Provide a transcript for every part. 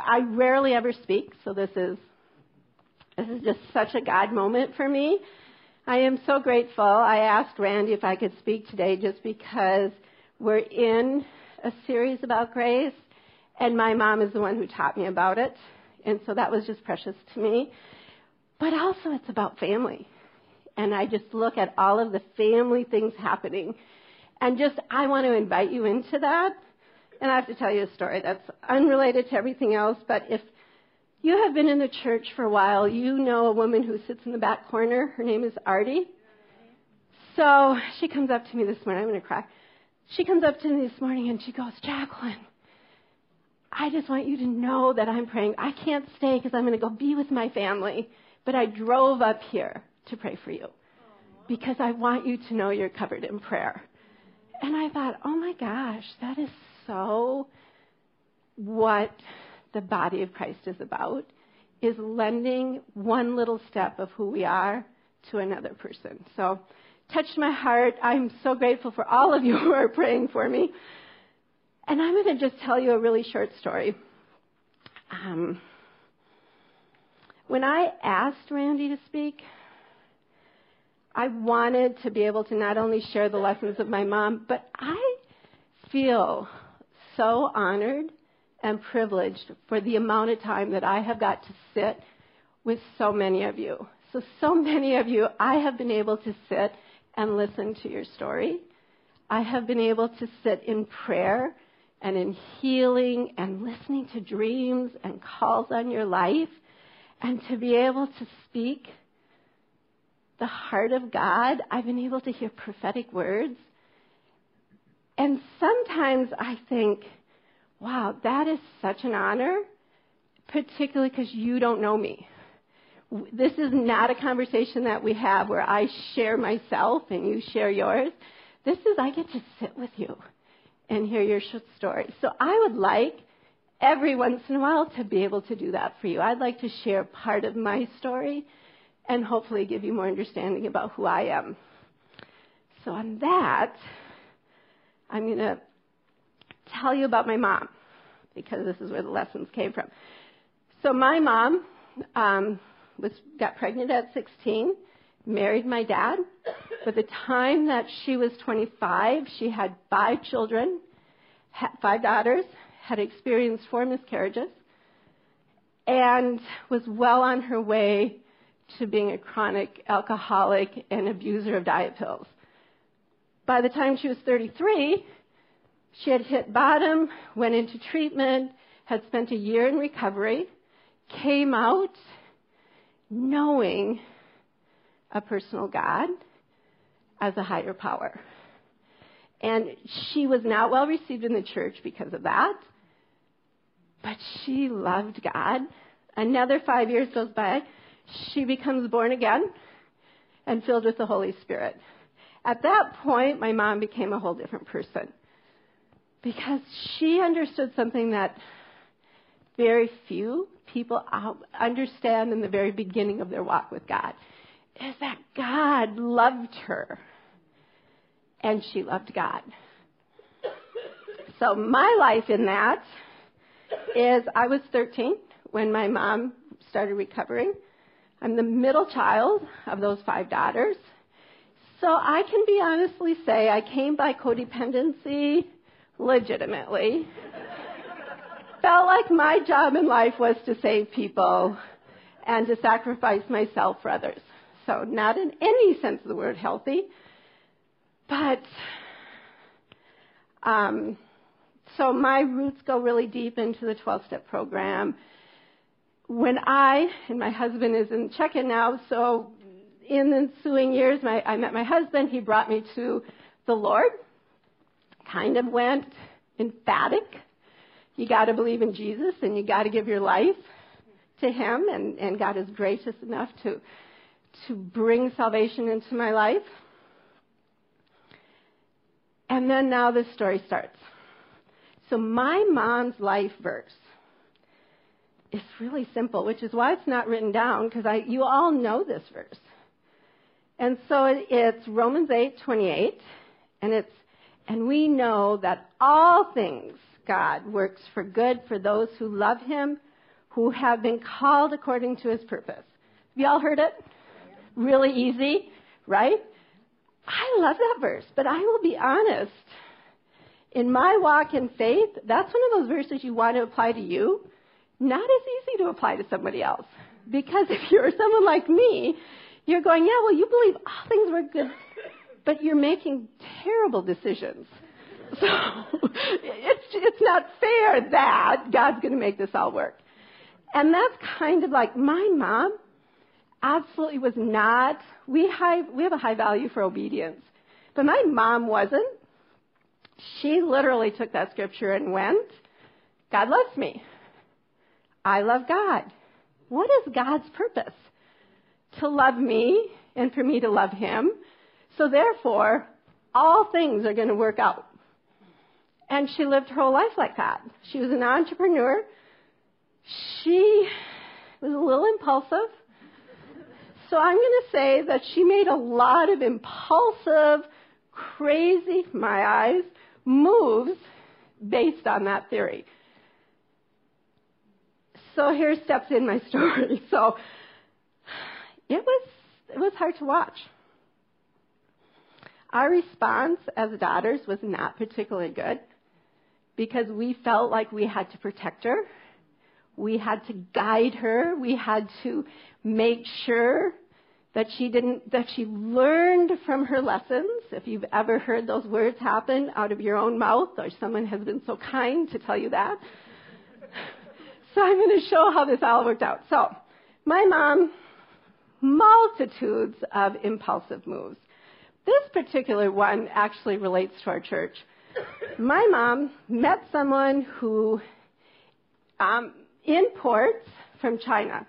I rarely ever speak, so this is this is just such a God moment for me. I am so grateful. I asked Randy if I could speak today just because we're in a series about grace, and my mom is the one who taught me about it, and so that was just precious to me. But also, it's about family. And I just look at all of the family things happening. And just, I want to invite you into that. And I have to tell you a story that's unrelated to everything else, but if you have been in the church for a while, you know a woman who sits in the back corner. Her name is Artie. So she comes up to me this morning. I'm going to cry. She comes up to me this morning and she goes, Jacqueline, I just want you to know that I'm praying. I can't stay because I'm going to go be with my family, but I drove up here to pray for you because I want you to know you're covered in prayer. And I thought, oh my gosh, that is so what the body of Christ is about is lending one little step of who we are to another person. So, touched my heart. I'm so grateful for all of you who are praying for me. And I'm going to just tell you a really short story. Um, when I asked Randy to speak, I wanted to be able to not only share the lessons of my mom, but I feel so honored and privileged for the amount of time that I have got to sit with so many of you. So, so many of you, I have been able to sit and listen to your story. I have been able to sit in prayer and in healing and listening to dreams and calls on your life and to be able to speak the heart of God, I've been able to hear prophetic words. And sometimes I think, wow, that is such an honor, particularly because you don't know me. This is not a conversation that we have where I share myself and you share yours. This is, I get to sit with you and hear your story. So I would like every once in a while to be able to do that for you. I'd like to share part of my story and hopefully give you more understanding about who I am. So, on that, I'm going to tell you about my mom because this is where the lessons came from. So, my mom um, was got pregnant at 16, married my dad. By the time that she was 25, she had five children, five daughters, had experienced four miscarriages, and was well on her way to being a chronic alcoholic and abuser of diet pills. By the time she was 33, she had hit bottom, went into treatment, had spent a year in recovery, came out knowing a personal God as a higher power. And she was not well received in the church because of that, but she loved God. Another five years goes by she becomes born again and filled with the Holy Spirit. At that point, my mom became a whole different person because she understood something that very few people understand in the very beginning of their walk with God is that God loved her and she loved God. So my life in that is I was 13 when my mom started recovering. I'm the middle child of those five daughters. So I can be honestly say I came by codependency legitimately. Felt like my job in life was to save people and to sacrifice myself for others. So not in any sense of the word healthy, but um, so my roots go really deep into the 12 step program when I, and my husband is in Czechia now, so in the ensuing years, my, I met my husband. He brought me to the Lord. Kind of went emphatic. You got to believe in Jesus and you got to give your life to Him, and, and God is gracious enough to, to bring salvation into my life. And then now this story starts. So, my mom's life verse it's really simple, which is why it's not written down because I you all know this verse. And so it's Romans 8:28 and it's and we know that all things God works for good for those who love him, who have been called according to his purpose. Have you all heard it? Really easy, right? I love that verse, but I will be honest. In my walk in faith, that's one of those verses you want to apply to you. Not as easy to apply to somebody else. Because if you're someone like me, you're going, yeah, well, you believe all things were good, but you're making terrible decisions. So it's, it's not fair that God's going to make this all work. And that's kind of like my mom absolutely was not, we, high, we have a high value for obedience. But my mom wasn't. She literally took that scripture and went, God loves me. I love God. What is God's purpose? To love me and for me to love Him. So therefore, all things are going to work out. And she lived her whole life like that. She was an entrepreneur. She was a little impulsive. So I'm going to say that she made a lot of impulsive, crazy, my eyes, moves based on that theory. So here steps in my story. So it was it was hard to watch. Our response as daughters was not particularly good because we felt like we had to protect her. We had to guide her. We had to make sure that she didn't, that she learned from her lessons. If you've ever heard those words happen out of your own mouth or someone has been so kind to tell you that. so I'm going to show how this all worked out. So my mom, multitudes of impulsive moves. This particular one actually relates to our church my mom met someone who um, imports from China.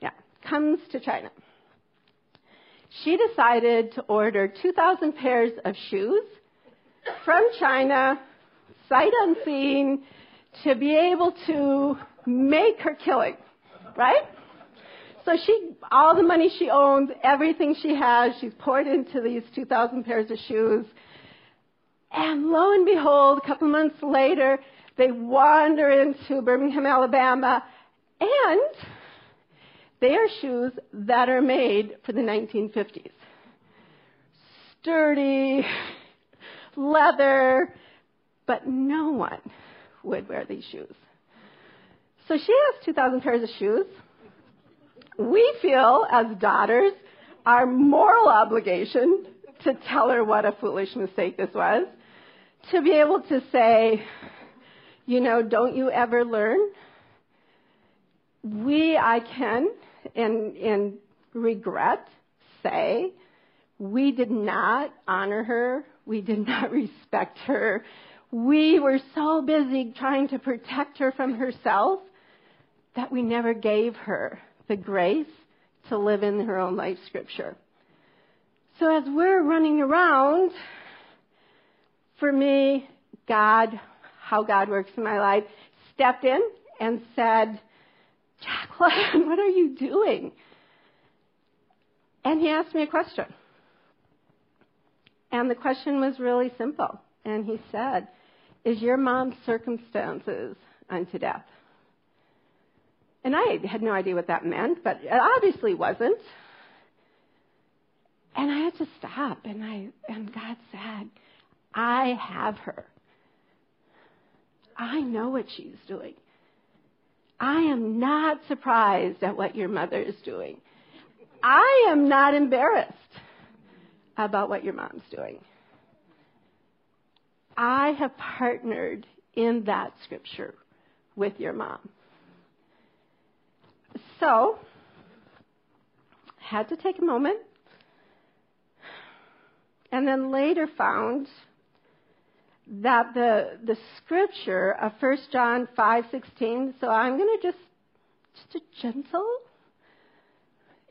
Yeah, comes to China. She decided to order 2,000 pairs of shoes from China, sight unseen, to be able to make her killing, right? So she, all the money she owns, everything she has, she's poured into these 2,000 pairs of shoes. And lo and behold, a couple months later, they wander into Birmingham, Alabama, and they are shoes that are made for the 1950s. Sturdy, leather, but no one would wear these shoes. So she has 2,000 pairs of shoes. We feel, as daughters, our moral obligation to tell her what a foolish mistake this was to be able to say, you know, don't you ever learn? We, I can, in, in regret, say, we did not honor her. We did not respect her. We were so busy trying to protect her from herself that we never gave her the grace to live in her own life scripture. So as we're running around for me, God, how God works in my life, stepped in and said, Jacqueline, what are you doing? And he asked me a question. And the question was really simple. And he said, Is your mom's circumstances unto death? And I had no idea what that meant, but it obviously wasn't. And I had to stop, and I and God said, I have her. I know what she's doing. I am not surprised at what your mother is doing. I am not embarrassed about what your mom's doing. I have partnered in that scripture with your mom. So, had to take a moment and then later found that the the scripture of 1 John 5:16 so I'm going to just just a gentle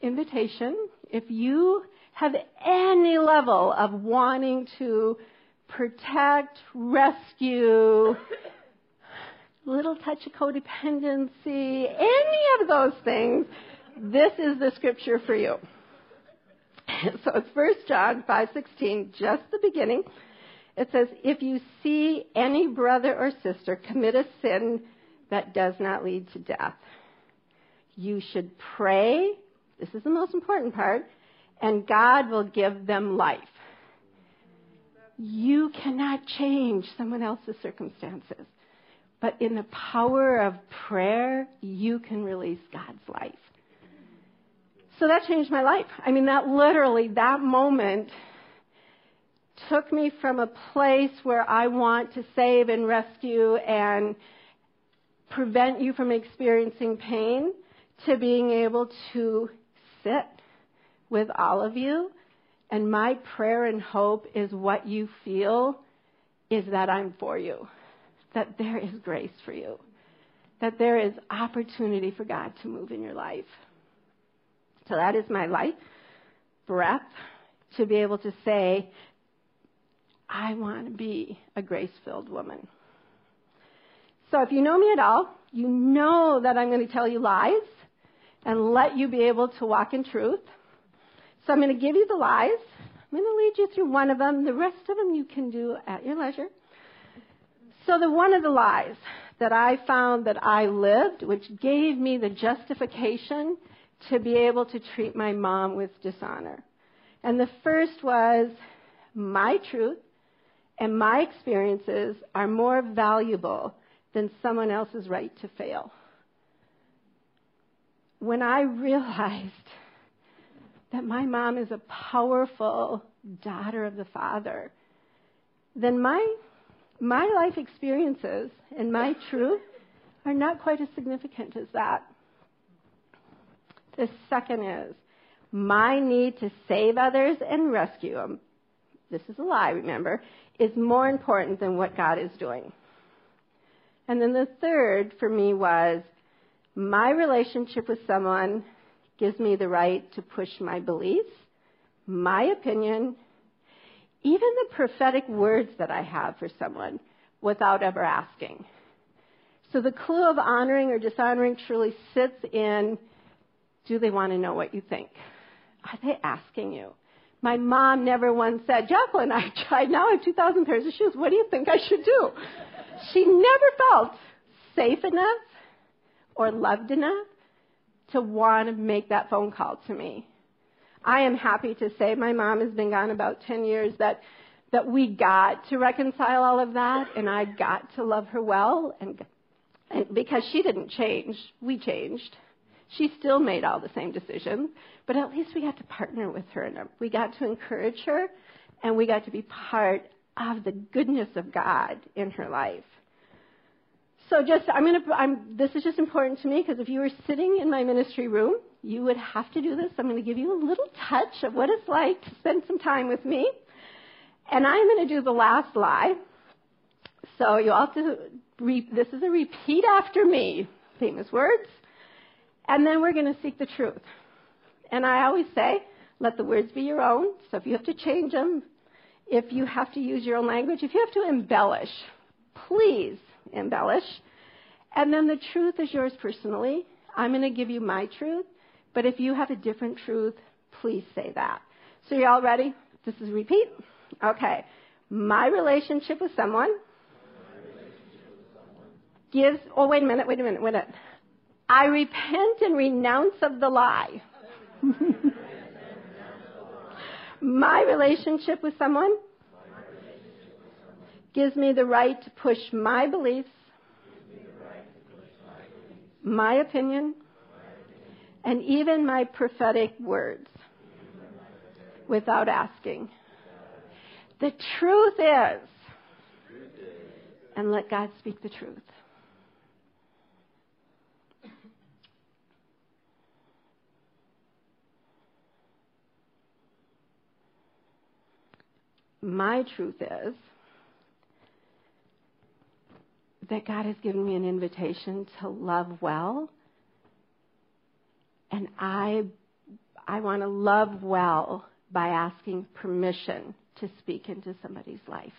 invitation. If you have any level of wanting to protect, rescue, little touch of codependency, any of those things, this is the scripture for you. So it's 1 John 5:16, just the beginning. It says, if you see any brother or sister commit a sin that does not lead to death, you should pray. This is the most important part. And God will give them life. You cannot change someone else's circumstances. But in the power of prayer, you can release God's life. So that changed my life. I mean, that literally, that moment took me from a place where I want to save and rescue and prevent you from experiencing pain to being able to sit with all of you. And my prayer and hope is what you feel is that I'm for you, that there is grace for you, that there is opportunity for God to move in your life. So that is my life breath to be able to say, I want to be a grace filled woman. So if you know me at all, you know that I'm going to tell you lies and let you be able to walk in truth. So I'm going to give you the lies. I'm going to lead you through one of them. The rest of them you can do at your leisure. So the one of the lies that I found that I lived, which gave me the justification to be able to treat my mom with dishonor. And the first was my truth and my experiences are more valuable than someone else's right to fail. When I realized that my mom is a powerful daughter of the Father, then my, my life experiences and my truth are not quite as significant as that. The second is my need to save others and rescue them. This is a lie, remember, is more important than what God is doing. And then the third for me was my relationship with someone gives me the right to push my beliefs, my opinion, even the prophetic words that I have for someone without ever asking. So the clue of honoring or dishonoring truly sits in do they want to know what you think? Are they asking you? My mom never once said, Jacqueline, I tried now I have 2,000 pairs of shoes. What do you think I should do? She never felt safe enough or loved enough to want to make that phone call to me. I am happy to say my mom has been gone about 10 years that that we got to reconcile all of that and I got to love her well and, and because she didn't change, we changed. She still made all the same decisions, but at least we got to partner with her and we got to encourage her and we got to be part of the goodness of God in her life. So just, I'm going to, I'm, this is just important to me because if you were sitting in my ministry room, you would have to do this. I'm going to give you a little touch of what it's like to spend some time with me. And I'm going to do the last lie. So you all have to, re, this is a repeat after me. Famous words. And then we're going to seek the truth. And I always say, let the words be your own. So if you have to change them, if you have to use your own language, if you have to embellish, please embellish. And then the truth is yours personally. I'm going to give you my truth. But if you have a different truth, please say that. So you all ready? This is repeat. Okay. My relationship with someone, gives, oh, wait a minute, wait a minute, wait a minute. I repent and renounce of the lie. My relationship with someone gives me the right to push my beliefs, my opinion, and even my prophetic words without asking. The truth is, and let God speak the truth. my truth is that God has given me an invitation to love well. And I, I want to love well by asking permission to speak into somebody's life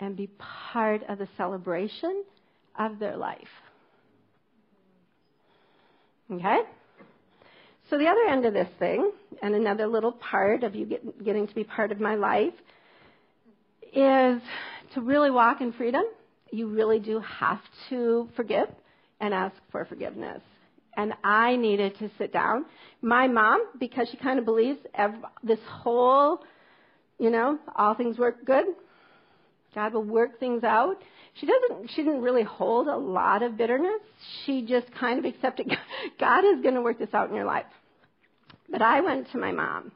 and be part of the celebration of their life. Okay? So the other end of this thing, and another little part of you get, getting to be part of my life, is to really walk in freedom, you really do have to forgive and ask for forgiveness. And I needed to sit down. My mom, because she kind of believes every, this whole, you know, all things work good. God will work things out. She doesn't, she didn't really hold a lot of bitterness. She just kind of accepted God is going to work this out in your life. But I went to my mom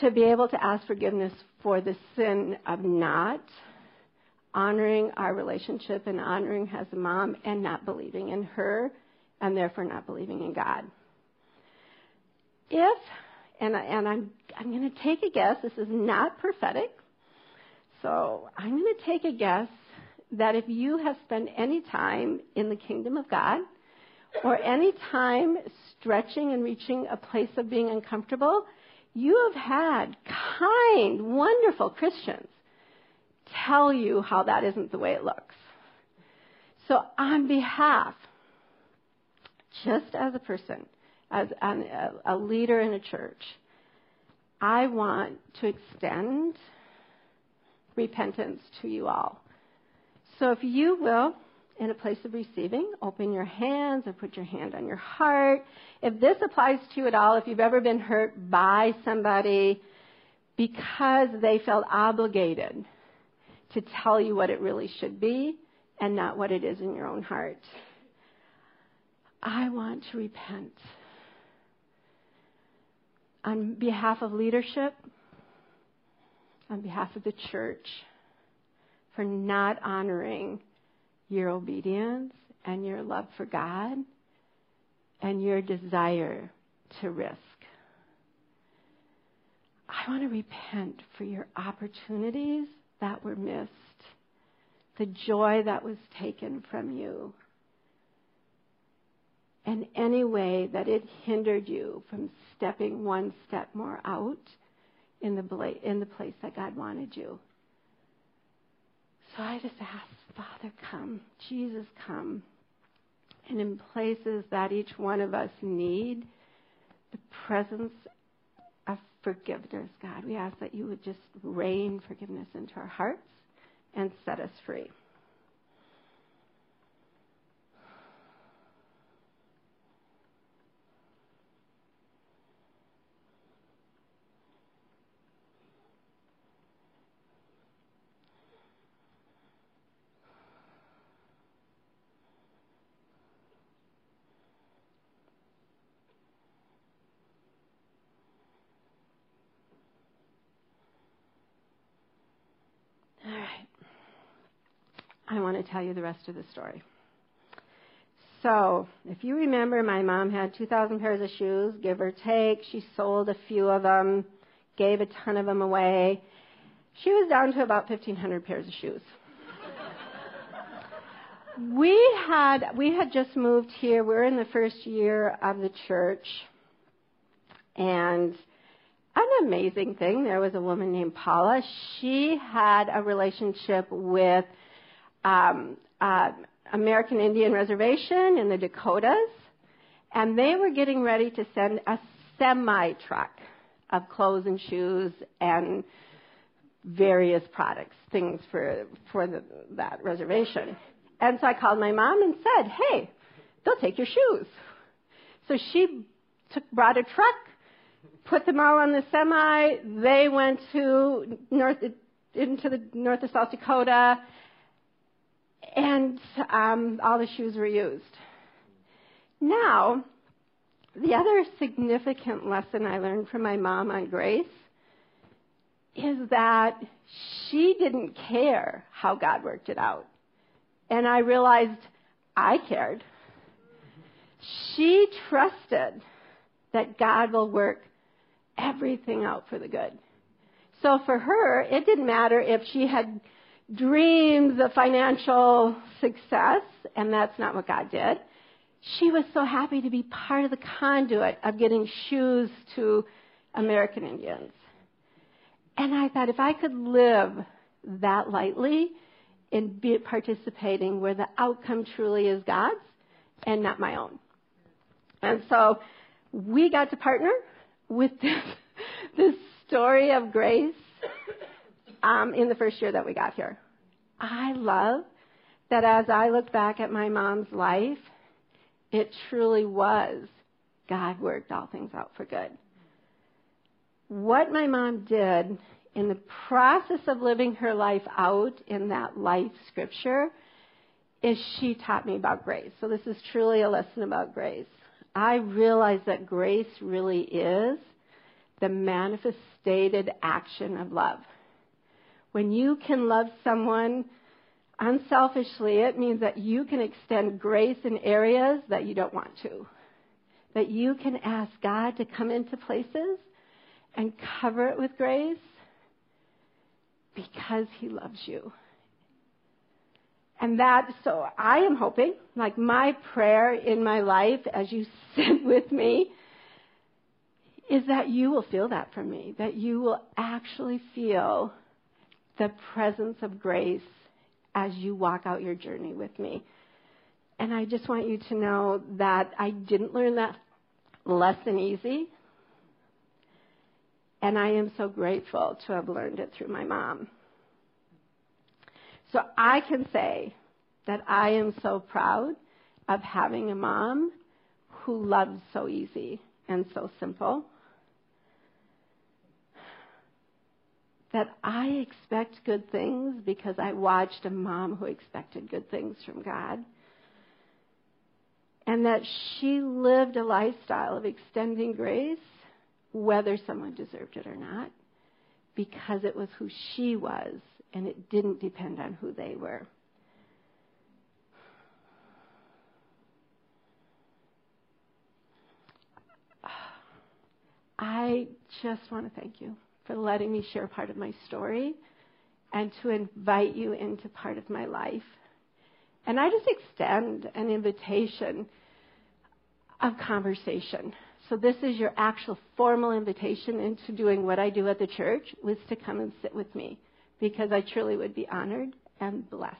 to be able to ask forgiveness for the sin of not honoring our relationship and honoring as a mom and not believing in her and therefore not believing in God. If, and, and I'm, I'm going to take a guess, this is not prophetic, so I'm going to take a guess that if you have spent any time in the kingdom of God, or any time stretching and reaching a place of being uncomfortable, you have had kind, wonderful Christians tell you how that isn't the way it looks. So, on behalf, just as a person, as a, a leader in a church, I want to extend repentance to you all. So, if you will, in a place of receiving, open your hands or put your hand on your heart. If this applies to you at all, if you've ever been hurt by somebody because they felt obligated to tell you what it really should be and not what it is in your own heart, I want to repent. On behalf of leadership, on behalf of the church, for not honoring your obedience and your love for God and your desire to risk. I want to repent for your opportunities that were missed, the joy that was taken from you, and any way that it hindered you from stepping one step more out in the, in the place that God wanted you. So I just ask Father, come. Jesus, come. And in places that each one of us need the presence of forgiveness, God, we ask that you would just rain forgiveness into our hearts and set us free. I want to tell you the rest of the story. So, if you remember, my mom had 2,000 pairs of shoes, give or take. She sold a few of them, gave a ton of them away. She was down to about 1,500 pairs of shoes. we had we had just moved here. We we're in the first year of the church, and an amazing thing. There was a woman named Paula. She had a relationship with um, uh, American Indian Reservation in the Dakotas, and they were getting ready to send a semi truck of clothes and shoes and various products, things for for the, that reservation. And so I called my mom and said, "Hey, they'll take your shoes." So she took, brought a truck, put them all on the semi. They went to north into the north of South Dakota and um, all the shoes were used. Now, the other significant lesson I learned from my mom on grace is that she didn't care how God worked it out. And I realized I cared. She trusted that God will work everything out for the good. So for her, it didn't matter if she had dreams of financial success, and that's not what God did. She was so happy to be part of the conduit of getting shoes to American Indians. And I thought if I could live that lightly in be participating where the outcome truly is God's and not my own. And so we got to partner with this, this story of grace um, in the first year that we got here. I love that as I look back at my mom's life, it truly was God worked all things out for good. What my mom did in the process of living her life out in that life scripture is she taught me about grace. So this is truly a lesson about grace. I realize that grace really is the manifested action of love. When you can love someone unselfishly, it means that you can extend grace in areas that you don't want to. That you can ask God to come into places and cover it with grace because He loves you. And that, so I am hoping, like my prayer in my life as you sit with me, is that you will feel that from me, that you will actually feel the presence of grace as you walk out your journey with me. And I just want you to know that I didn't learn that lesson easy. And I am so grateful to have learned it through my mom. So I can say that I am so proud of having a mom who loves so easy and so simple. That I expect good things because I watched a mom who expected good things from God. And that she lived a lifestyle of extending grace whether someone deserved it or not because it was who she was and it didn't depend on who they were. I just want to thank you for letting me share part of my story and to invite you into part of my life. And I just extend an invitation of conversation. So this is your actual formal invitation into doing what I do at the church was to come and sit with me because I truly would be honored and blessed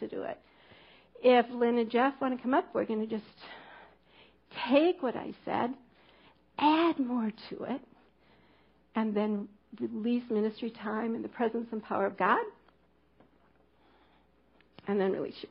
to do it. If Lynn and Jeff want to come up, we're going to just take what I said, add more to it, and then release ministry time in the presence and power of God, and then release you.